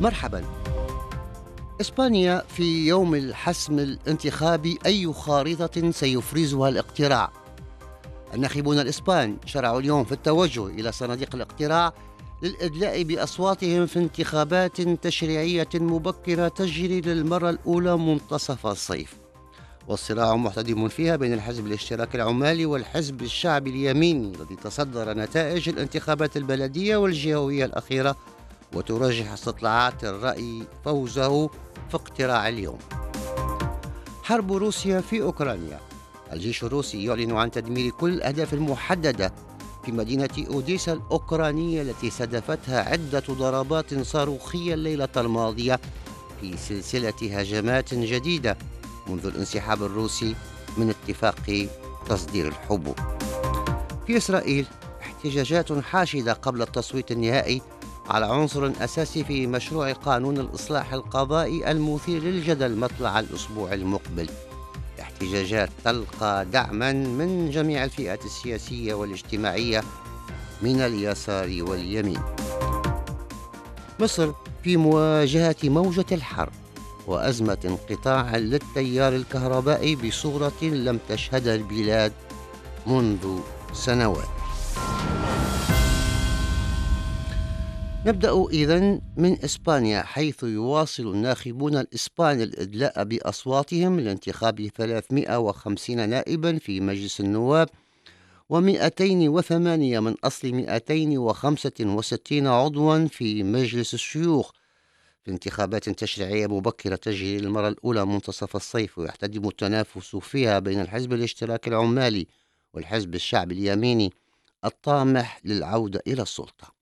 مرحبا. إسبانيا في يوم الحسم الانتخابي أي خارطة سيفرزها الاقتراع؟ الناخبون الإسبان شرعوا اليوم في التوجه إلى صناديق الاقتراع للإدلاء بأصواتهم في انتخابات تشريعية مبكرة تجري للمرة الأولى منتصف الصيف. والصراع محتدم فيها بين الحزب الاشتراكي العمالي والحزب الشعبي اليميني الذي تصدر نتائج الانتخابات البلدية والجهوية الأخيرة وترجح استطلاعات الرأي فوزه في اقتراع اليوم حرب روسيا في أوكرانيا الجيش الروسي يعلن عن تدمير كل الأهداف المحددة في مدينة أوديسا الأوكرانية التي استهدفتها عدة ضربات صاروخية الليلة الماضية في سلسلة هجمات جديدة منذ الانسحاب الروسي من اتفاق تصدير الحبوب. في إسرائيل احتجاجات حاشدة قبل التصويت النهائي على عنصر أساسي في مشروع قانون الإصلاح القضائي المثير للجدل مطلع الأسبوع المقبل. احتجاجات تلقى دعما من جميع الفئات السياسية والاجتماعية من اليسار واليمين. مصر في مواجهة موجة الحر وأزمة انقطاع للتيار الكهربائي بصورة لم تشهدها البلاد منذ سنوات. نبدأ إذن من إسبانيا حيث يواصل الناخبون الإسبان الإدلاء بأصواتهم لانتخاب 350 نائبا في مجلس النواب و208 من أصل 265 عضوا في مجلس الشيوخ. في انتخابات تشريعية مبكرة تجري للمرة الأولى منتصف الصيف ويحتدم التنافس فيها بين الحزب الاشتراكي العمالي والحزب الشعبي اليميني الطامح للعودة إلى السلطة.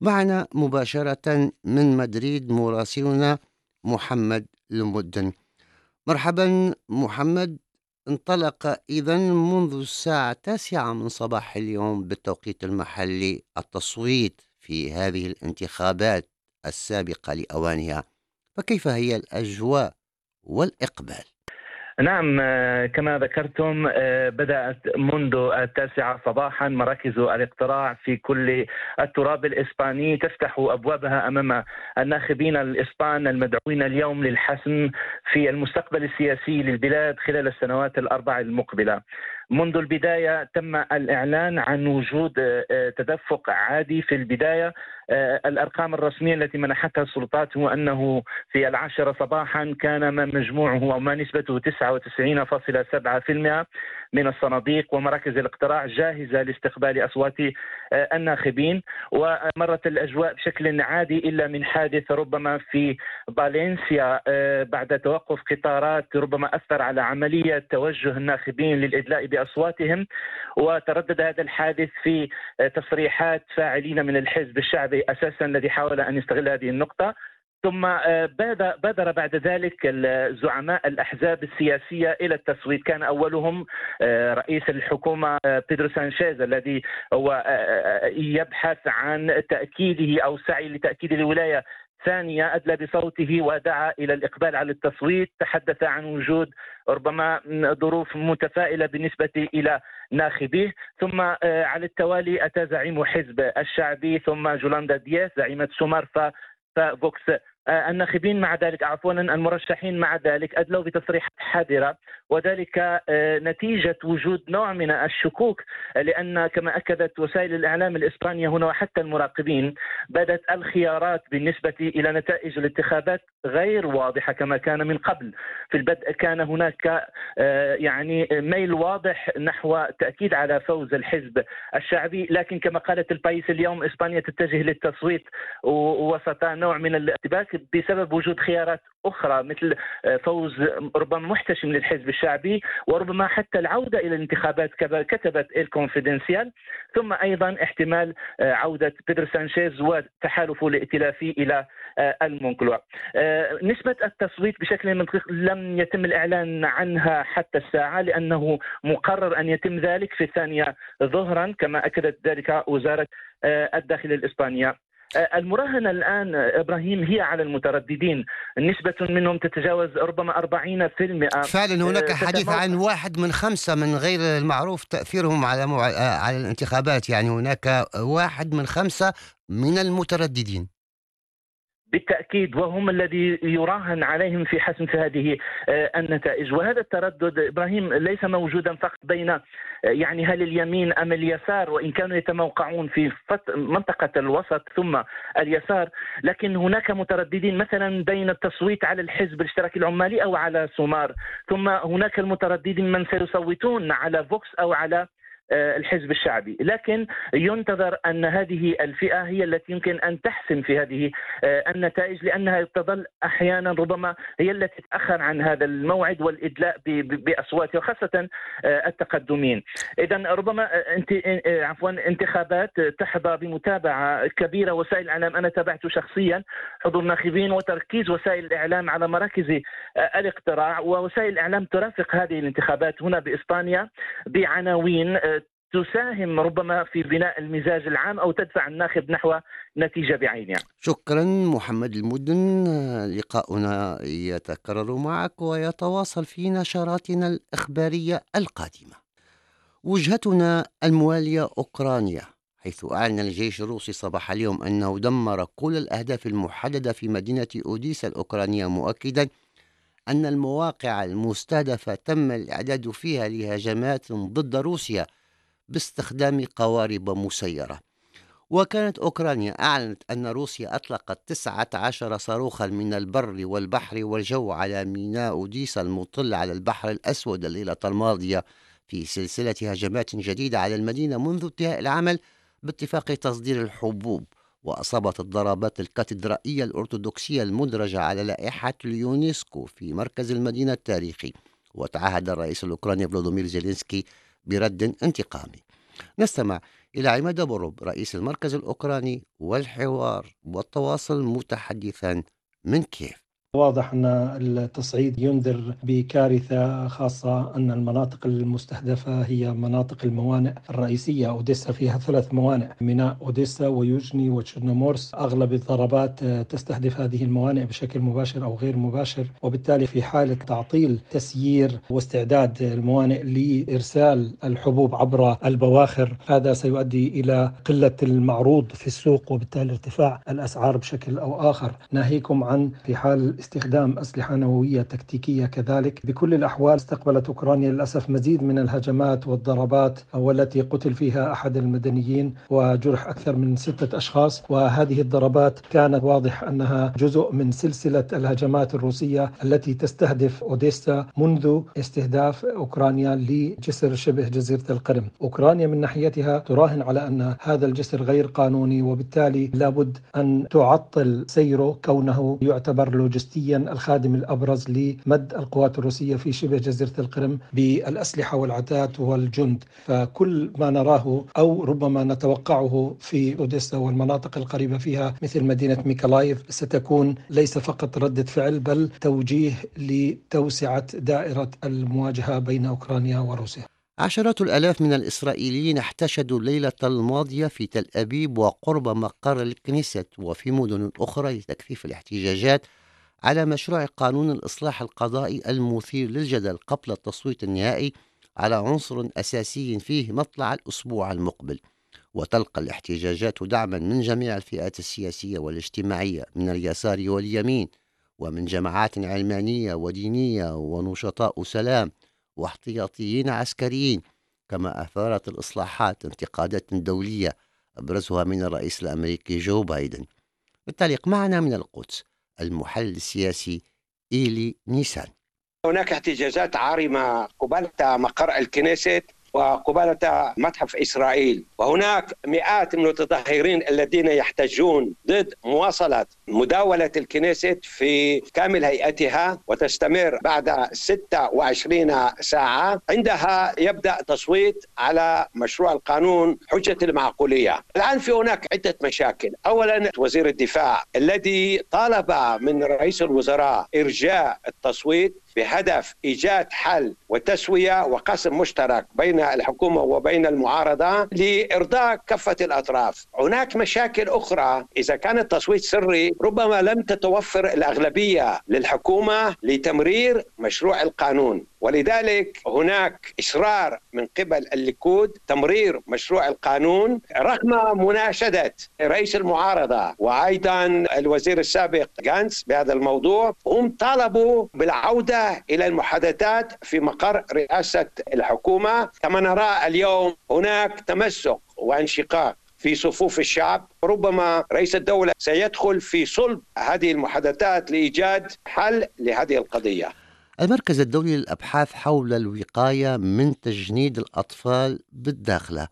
معنا مباشرة من مدريد مراسلنا محمد المدن مرحبا محمد انطلق إذا منذ الساعة التاسعة من صباح اليوم بالتوقيت المحلي التصويت في هذه الانتخابات السابقة لأوانها فكيف هي الأجواء والإقبال؟ نعم آه، كما ذكرتم آه، بدأت منذ التاسعة صباحا مراكز الاقتراع في كل التراب الإسباني تفتح أبوابها أمام الناخبين الإسبان المدعوين اليوم للحسم في المستقبل السياسي للبلاد خلال السنوات الأربع المقبلة. منذ البداية تم الإعلان عن وجود آه، تدفق عادي في البداية الأرقام الرسمية التي منحتها السلطات هو أنه في العاشرة صباحا كان ما مجموعه أو ما نسبته 99.7% من الصناديق ومراكز الاقتراع جاهزة لاستقبال أصوات آه، الناخبين. ومرت الأجواء بشكل عادي إلا من حادث ربما في فالنسيا آه، بعد توقف قطارات ربما أثر على عملية توجه الناخبين للإدلاء بأصواتهم. وتردد هذا الحادث في تصريحات فاعلين من الحزب الشعبي أساسا الذي حاول أن يستغل هذه النقطة. ثم آه، بادر بعد ذلك زعماء الأحزاب السياسية إلى التصويت. كان أولهم آه، رئيس الحكومة آه، بيدرو سانشيز الذي هو يبحث عن تأكيده أو سعي لتأكيد الولاية ثانية أدلى بصوته ودعا إلى الإقبال على التصويت. تحدث عن وجود ربما ظروف متفائلة بالنسبة إلى ناخبيه ثم على التوالي أتى زعيم حزب الشعبي ثم يولاندا دياس زعيمة سومار فوكس آه، الناخبين مع ذلك عفوا المرشحين مع ذلك أدلوا بتصريحات حذرة وذلك آه، نتيجة وجود نوع من الشكوك لأن كما أكدت وسائل الإعلام الإسبانية هنا وحتى المراقبين بذات الخيارات بالنسبة إلى نتائج الانتخابات غير واضحة كما كان من قبل. في البدء كان هناك آه، يعني ميل واضح نحو تأكيد على فوز الحزب الشعبي. لكن كما قالت البايس اليوم إسبانيا تتجه للتصويت وسط نوع من الارتباك بسبب وجود خيارات أخرى مثل فوز ربما محتشم للحزب الشعبي وربما حتى العودة إلى الانتخابات كما كتبت الكونفيدنسيال ثم أيضا احتمال عودة بيدر سانشيز وتحالفه الائتلافي إلى المونكلوا. نسبة التصويت بشكل لم يتم الإعلان عنها حتى الساعة لأنه مقرر أن يتم ذلك في الثانية ظهرا كما أكدت ذلك وزارة الداخليه الإسبانية. المراهنة الآن إبراهيم هي على المترددين. نسبة منهم تتجاوز ربما 40% فعلا هناك حديث عن واحد من خمسة من غير المعروف تأثيرهم على مع... على الانتخابات. يعني هناك واحد من خمسة من المترددين. بالتأكيد وهم الذي يراهن عليهم في حسم هذه النتائج. وهذا التردد إبراهيم ليس موجودا فقط بين يعني هل اليمين أم اليسار وإن كانوا يتموقعون في منطقة الوسط ثم اليسار لكن هناك مترددين مثلا بين التصويت على الحزب الاشتراكي العمالي أو على سومار ثم هناك المترددين من سيصوتون على فوكس أو على آه، الحزب الشعبي. لكن ينتظر أن هذه الفئة هي التي يمكن أن تحسم في هذه آه، النتائج لأنها تظل أحيانا ربما هي التي تتأخر عن هذا الموعد والإدلاء بأصواتها وخاصة آه، التقدمين. إذا ربما عفوا انتخابات تحظى بمتابعة كبيرة وسائل الإعلام أنا تابعت شخصيا حضور ناخبين وتركيز وسائل الإعلام على مراكز الاقتراع ووسائل الإعلام ترافق هذه الانتخابات هنا بإسبانيا بعناوين تساهم ربما في بناء المزاج العام أو تدفع الناخب نحو نتيجة بعينها. شكرا محمد المدن لقاؤنا يتكرر معك ويتواصل في نشراتنا الإخبارية القادمة. وجهتنا الموالية أوكرانيا حيث أعلن الجيش الروسي صباح اليوم أنه دمر كل الأهداف المحددة في مدينة أوديسا الأوكرانية مؤكدا أن المواقع المستهدفة تم الإعداد فيها لهجمات ضد روسيا باستخدام قوارب مسيرة. وكانت أوكرانيا أعلنت أن روسيا أطلقت 19 صاروخا من البر والبحر والجو على ميناء أوديسا المطل على البحر الأسود الليلة الماضية في سلسلة هجمات جديدة على المدينة منذ انتهاء العمل باتفاق تصدير الحبوب. وأصابت الضربات الكاتدرائية الأرثوذكسية المدرجة على لائحة اليونسكو في مركز المدينة التاريخي. وتعهد الرئيس الأوكراني فلوديمير زيلينسكي برد انتقامي. نستمع إلى عماد بروب رئيس المركز الأوكراني والحوار والتواصل متحدثا من كييف واضح أن التصعيد ينذر بكارثة خاصة أن المناطق المستهدفة هي مناطق الموانئ الرئيسية. أوديسا فيها ثلاث موانئ ميناء أوديسا ويوجني وتشيرنومورسك أغلب الضربات تستهدف هذه الموانئ بشكل مباشر أو غير مباشر وبالتالي في حالة تعطيل تسيير واستعداد الموانئ لإرسال الحبوب عبر البواخر. هذا سيؤدي إلى قلة المعروض في السوق وبالتالي ارتفاع الأسعار بشكل أو آخر. ناهيكم عن في حال استخدام أسلحة نووية تكتيكية كذلك. بكل الأحوال استقبلت أوكرانيا للأسف مزيد من الهجمات والضربات والتي قتل فيها أحد المدنيين وجرح أكثر من ستة أشخاص. وهذه الضربات كانت واضح أنها جزء من سلسلة الهجمات الروسية التي تستهدف أوديسا منذ استهداف أوكرانيا لجسر شبه جزيرة القرم. أوكرانيا من ناحيتها تراهن على أن هذا الجسر غير قانوني وبالتالي لابد أن تعطل سيره كونه يعتبر لوجستي لوجستيا الخادم الأبرز لمد القوات الروسية في شبه جزيرة القرم بالأسلحة والعتاد والجند، فكل ما نراه أو ربما نتوقعه في أوديسا والمناطق القريبة فيها مثل مدينة ميكالايف ستكون ليس فقط ردة فعل بل توجيه لتوسعة دائرة المواجهة بين أوكرانيا وروسيا. عشرات الآلاف من الإسرائيليين احتشدوا الليلة الماضية في تل أبيب وقرب مقر الكنيست وفي مدن أخرى لتكثيف الاحتجاجات على مشروع قانون الإصلاح القضائي المثير للجدل قبل التصويت النهائي على عنصر أساسي فيه مطلع الأسبوع المقبل. وتلقى الاحتجاجات دعما من جميع الفئات السياسية والاجتماعية من اليسار واليمين ومن جماعات علمانية ودينية ونشطاء سلام واحتياطيين عسكريين. كما أثارت الإصلاحات انتقادات دولية أبرزها من الرئيس الأمريكي جو بايدن. التعليق معنا من القدس المحلل السياسي إيلي نيسان. هناك احتجاجات عارمة قبالة مقر الكنيست وقبالة متحف إسرائيل. وهناك مئات من المتظاهرين الذين يحتجون ضد مواصلة مداولة الكنيست في كامل هيئتها وتستمر بعد 26 ساعة. عندها يبدأ تصويت على مشروع القانون حجة المعقولية. الآن في هناك عدة مشاكل. أولا وزير الدفاع الذي طالب من رئيس الوزراء إرجاء التصويت بهدف إيجاد حل وتسوية وقسم مشترك بين الحكومة وبين المعارضة لإرضاء كافة الأطراف. هناك مشاكل أخرى إذا كان التصويت سري ربما لم تتوفر الأغلبية للحكومة لتمرير مشروع القانون. ولذلك هناك اصرار من قبل الليكود تمرير مشروع القانون رغم مناشدة رئيس المعارضة وأيضا الوزير السابق جانس بهذا الموضوع هم طالبوا بالعودة إلى المحادثات في مقر رئاسة الحكومة. كما نرى اليوم هناك تمسك وانشقاق في صفوف الشعب. ربما رئيس الدولة سيدخل في صلب هذه المحادثات لإيجاد حل لهذه القضية. المركز الدولي للأبحاث حول الوقاية من تجنيد الأطفال بالداخلة.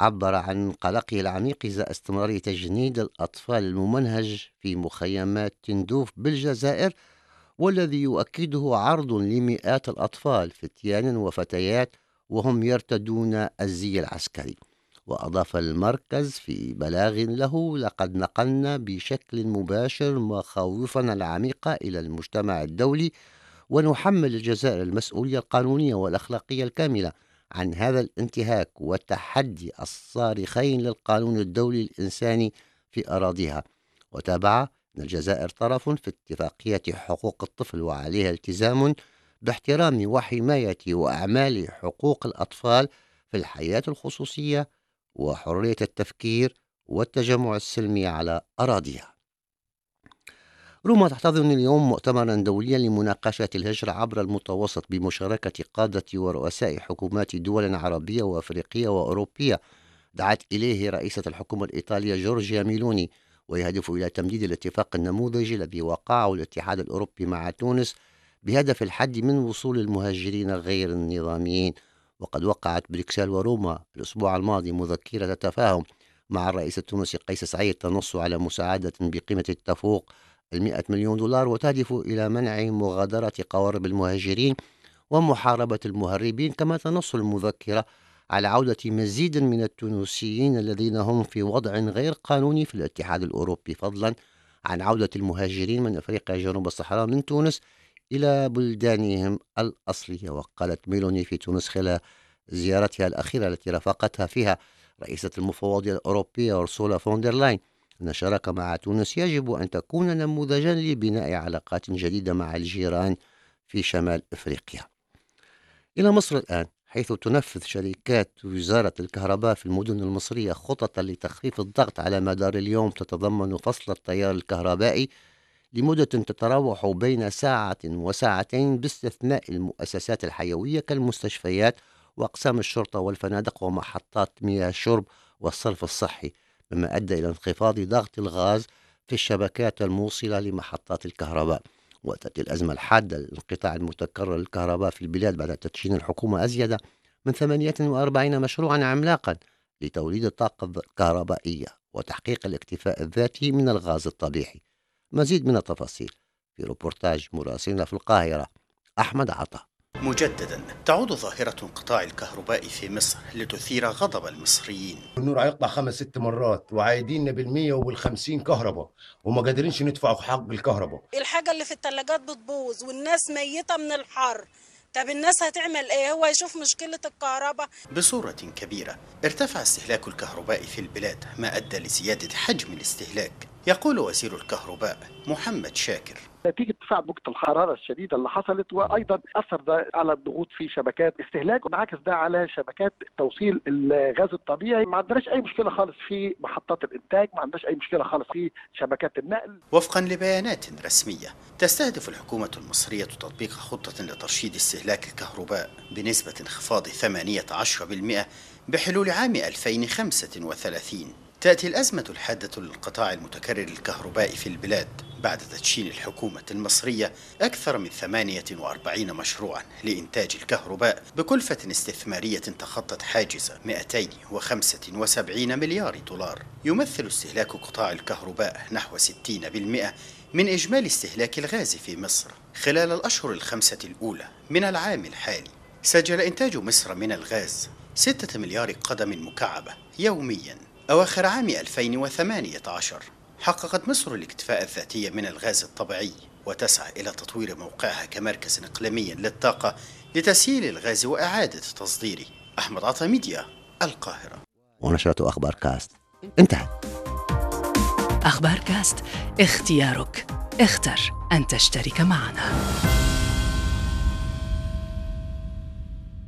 عبر عن قلقه العميق إزاء استمرار تجنيد الأطفال الممنهج في مخيمات تندوف بالجزائر والذي يؤكده عرض لمئات الأطفال فتيان وفتيات وهم يرتدون الزي العسكري. وأضاف المركز في بلاغ له لقد نقلنا بشكل مباشر مخاوفنا العميقة إلى المجتمع الدولي ونحمل الجزائر المسؤولية القانونية والأخلاقية الكاملة عن هذا الانتهاك والتحدي الصارخين للقانون الدولي الإنساني في أراضيها. وتابع أن الجزائر طرف في اتفاقية حقوق الطفل وعليها التزام باحترام وحماية وأعمال حقوق الأطفال في الحياة الخصوصية وحرية التفكير والتجمع السلمي على أراضيها. روما تحتضن اليوم مؤتمرا دوليا لمناقشة الهجرة عبر المتوسط بمشاركة قادة ورؤساء حكومات دول عربية وأفريقية وأوروبية. دعت إليه رئيسة الحكومة الإيطالية جورجيا ميلوني ويهدف إلى تمديد الاتفاق النموذجي الذي وقعه الاتحاد الأوروبي مع تونس بهدف الحد من وصول المهاجرين غير النظاميين. وقد وقعت بريكسل وروما الأسبوع الماضي مذكرة تفاهم مع الرئيس التونسي قيس سعيد تنص على مساعدة بقيمة تفوق المئة مليون دولار وتهدف إلى منع مغادرة قوارب المهاجرين ومحاربة المهربين كما تنص المذكرة على عودة مزيد من التونسيين الذين هم في وضع غير قانوني في الاتحاد الأوروبي فضلا عن عودة المهاجرين من أفريقيا جنوب الصحراء من تونس إلى بلدانهم الأصلية. وقالت ميلوني في تونس خلال زيارتها الأخيرة التي رافقتها فيها رئيسة المفوضية الأوروبية أورسولا فون دير لاين أن الشراكة مع تونس يجب أن تكون نموذجا لبناء علاقات جديدة مع الجيران في شمال إفريقيا. إلى مصر الآن حيث تنفذ شركات وزارة الكهرباء في المدن المصرية خططا لتخفيف الضغط على مدار اليوم تتضمن فصل التيار الكهربائي لمدة تتراوح بين ساعة وساعتين باستثناء المؤسسات الحيوية كالمستشفيات وأقسام الشرطة والفنادق ومحطات مياه الشرب والصرف الصحي. مما أدى إلى انخفاض ضغط الغاز في الشبكات الموصلة لمحطات الكهرباء. وتأتي الأزمة الحادة للانقطاع المتكرر للكهرباء في البلاد بعد تدشين الحكومة أزيد من 48 مشروعا عملاقا لتوليد الطاقة الكهربائية وتحقيق الاكتفاء الذاتي من الغاز الطبيعي. مزيد من التفاصيل في روبورتاج مراسلنا في القاهرة أحمد عطا. مجددا. تعود ظاهرة انقطاع الكهرباء في مصر لتثير غضب المصريين. النور هيقطع خمس ست مرات وعايدين بالمية وبالخمسين كهرباء وما قادرينش ندفعوا حق الكهرباء. الحاجة اللي في التلاجات بتبوظ والناس ميتة من الحر. طب الناس هتعمل إيه؟ هو يشوف مشكلة الكهرباء. بصورة كبيرة ارتفع استهلاك الكهرباء في البلاد ما أدى لزيادة حجم الاستهلاك. يقول وزير الكهرباء محمد شاكر. نتيجة ارتفاع درجه الحراره الشديده اللي حصلت وأيضا أثر ده على الضغوط في شبكات استهلاك وانعكس ده على شبكات توصيل الغاز الطبيعي. ما عندناش أي مشكلة خالص في محطات الإنتاج ما عندناش أي مشكلة خالص في شبكات النقل. وفقا لبيانات رسمية تستهدف الحكومة المصرية تطبيق خطة لترشيد استهلاك الكهرباء بنسبة انخفاض 18% بحلول عام 2035 تأتي الأزمة الحادة للقطاع المتكرر الكهربائي في البلاد بعد تدشين الحكومة المصرية أكثر من 48 مشروعا لإنتاج الكهرباء بكلفة استثمارية تخطت حاجز 275 مليار دولار. يمثل استهلاك قطاع الكهرباء نحو 60% من إجمالي استهلاك الغاز في مصر. خلال الأشهر الخمسة الأولى من العام الحالي سجل إنتاج مصر من الغاز 6 مليار قدم مكعبة يوميا. أواخر عام 2018 حققت مصر الاكتفاء الذاتي من الغاز الطبيعي وتسعى إلى تطوير موقعها كمركز إقليمي للطاقة لتسييل الغاز وإعادة تصديره. أحمد عطا ميديا القاهرة. ونشرة أخبار كاست. انتهت أخبار كاست اختيارك. اختر أن تشترك معنا.